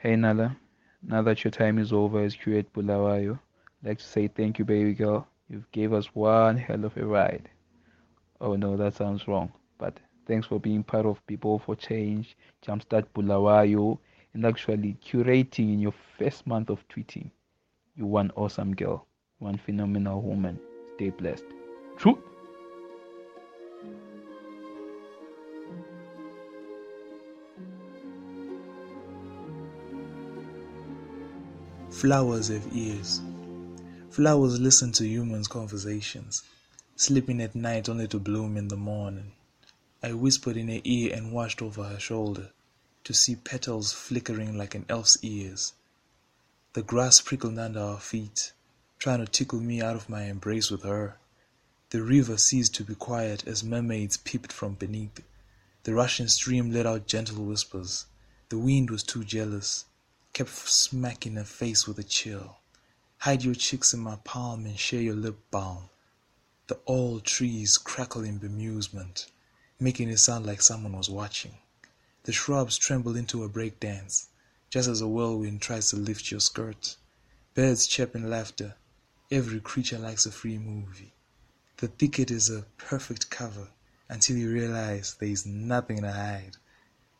Hey Nala, now that your time is over as Curate Bulawayo, I'd like to say thank you, baby girl. You've gave us one hell of a ride. Oh no, that sounds wrong. But thanks for being part of People for Change, Jumpstart Bulawayo, and actually curating in your first month of tweeting. You one awesome girl, one phenomenal woman. Stay blessed. True. Flowers have ears. Flowers listen to humans' conversations, sleeping at night only to bloom in the morning. I whispered in her ear and watched over her shoulder to see petals flickering like an elf's ears. The grass prickled under our feet, trying to tickle me out of my embrace with her. The river ceased to be quiet as mermaids peeped from beneath. The rushing stream let out gentle whispers. The wind was too jealous kept smacking her face with a chill. Hide your cheeks in my palm and share your lip balm. The old trees crackle in bemusement, making it sound like someone was watching. The shrubs tremble into a break dance, just as a whirlwind tries to lift your skirt. Birds chirp in laughter. Every creature likes a free movie. The thicket is a perfect cover until you realize there is nothing to hide,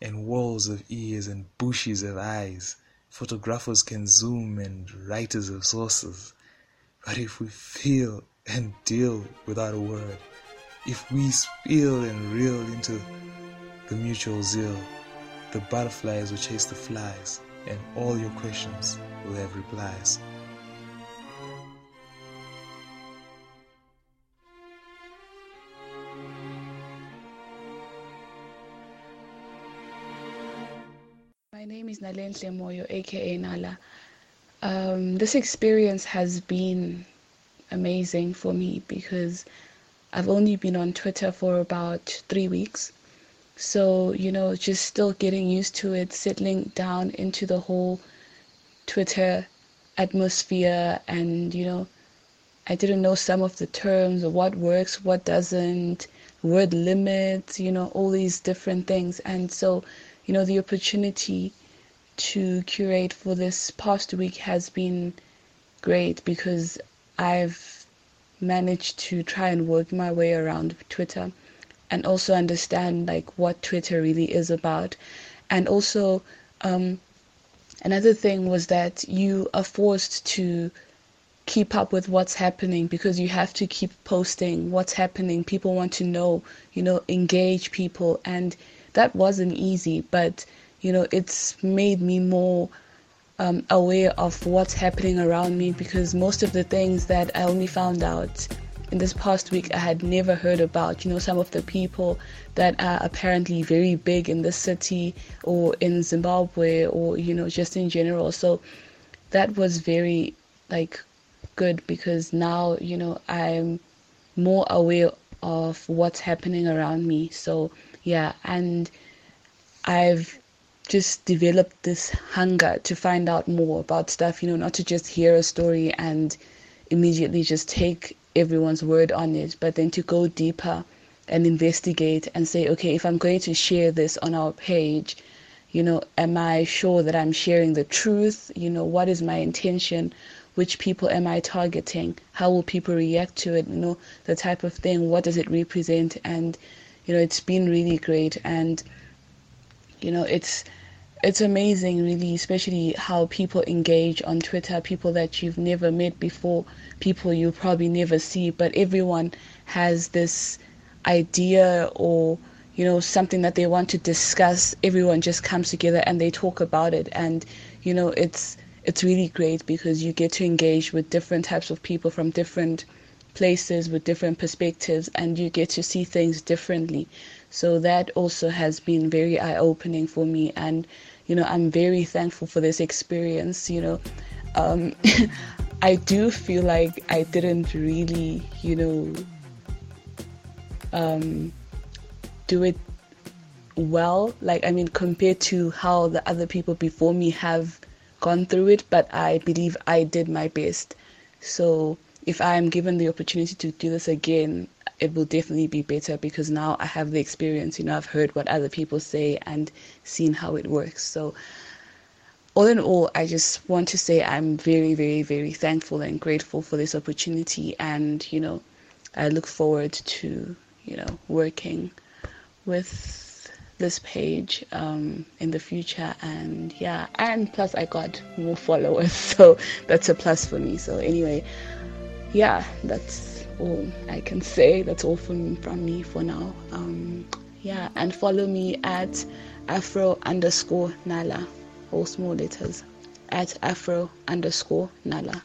and walls of ears and bushes of eyes Photographers can zoom and writers have sources. But if we feel and deal without a word, if we spill and reel into the mutual zeal, the butterflies will chase the flies, and all your questions will have replies. Name is Nalenhle Moyo, aka Nala. Um, this experience has been amazing for me because I've only been on Twitter for about three weeks. So, you know, just still getting used to it, settling down into the whole Twitter atmosphere, and, you know, I didn't know some of the terms or what works, what doesn't, word limits, you know, all these different things. And so, you know, the opportunity to curate for this past week has been great because I've managed to try and work my way around Twitter and also understand like what Twitter really is about. And also, um, another thing was that you are forced to keep up with what's happening because you have to keep posting what's happening. People want to know, you know, engage people. And that wasn't easy, but you know, it's made me more um, aware of what's happening around me because most of the things that I only found out in this past week I had never heard about. You know, some of the people that are apparently very big in the city or in Zimbabwe or, you know, just in general. So that was very, like, good because now, you know, I'm more aware of what's happening around me. So, yeah, and I've just developed this hunger to find out more about stuff, you know, not to just hear a story and immediately just take everyone's word on it, but then to go deeper and investigate and say, okay, if I'm going to share this on our page, you know, am I sure that I'm sharing the truth? You know, what is my intention? Which people am I targeting? How will people react to it? You know, the type of thing, what does it represent? And, you know, it's been really great. And, you know, it's it's amazing really especially how people engage on twitter people that you've never met before people you probably never see but everyone has this idea or you know something that they want to discuss. Everyone just comes together and they talk about it. And you know it's it's really great because you get to engage with different types of people from different places with different perspectives and you get to see things differently so that also has been very eye opening for me. And, you know, I'm very thankful for this experience. You know, um, I do feel like I didn't really, you know, um, do it well. Like, I mean, compared to how the other people before me have gone through it, but I believe I did my best. So, if I am given the opportunity to do this again, it will definitely be better because now I have the experience. You know, I've heard what other people say and seen how it works. So, all in all, I just want to say I'm very, very, very thankful and grateful for this opportunity. And, you know, I look forward to, you know, working with this page um, in the future. And yeah, and plus I got more followers. So that's a plus for me. So anyway, yeah, that's all I can say. That's all from, from me for now. Um, yeah, and follow me at afro underscore nala all small letters, at afro underscore nala.